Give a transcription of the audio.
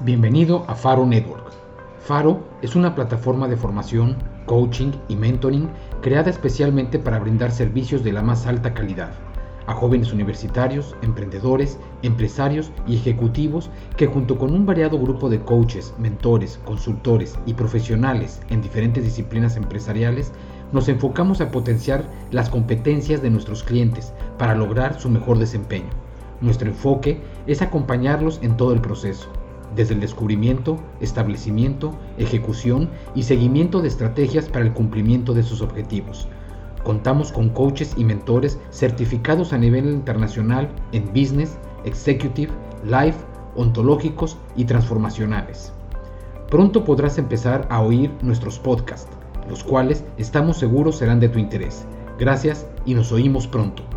Bienvenido a Faro Network. Faro es una plataforma de formación, coaching y mentoring creada especialmente para brindar servicios de la más alta calidad a jóvenes universitarios, emprendedores, empresarios y ejecutivos que junto con un variado grupo de coaches, mentores, consultores y profesionales en diferentes disciplinas empresariales, nos enfocamos a potenciar las competencias de nuestros clientes para lograr su mejor desempeño. Nuestro enfoque es acompañarlos en todo el proceso desde el descubrimiento, establecimiento, ejecución y seguimiento de estrategias para el cumplimiento de sus objetivos. Contamos con coaches y mentores certificados a nivel internacional en business, executive, life, ontológicos y transformacionales. Pronto podrás empezar a oír nuestros podcasts, los cuales estamos seguros serán de tu interés. Gracias y nos oímos pronto.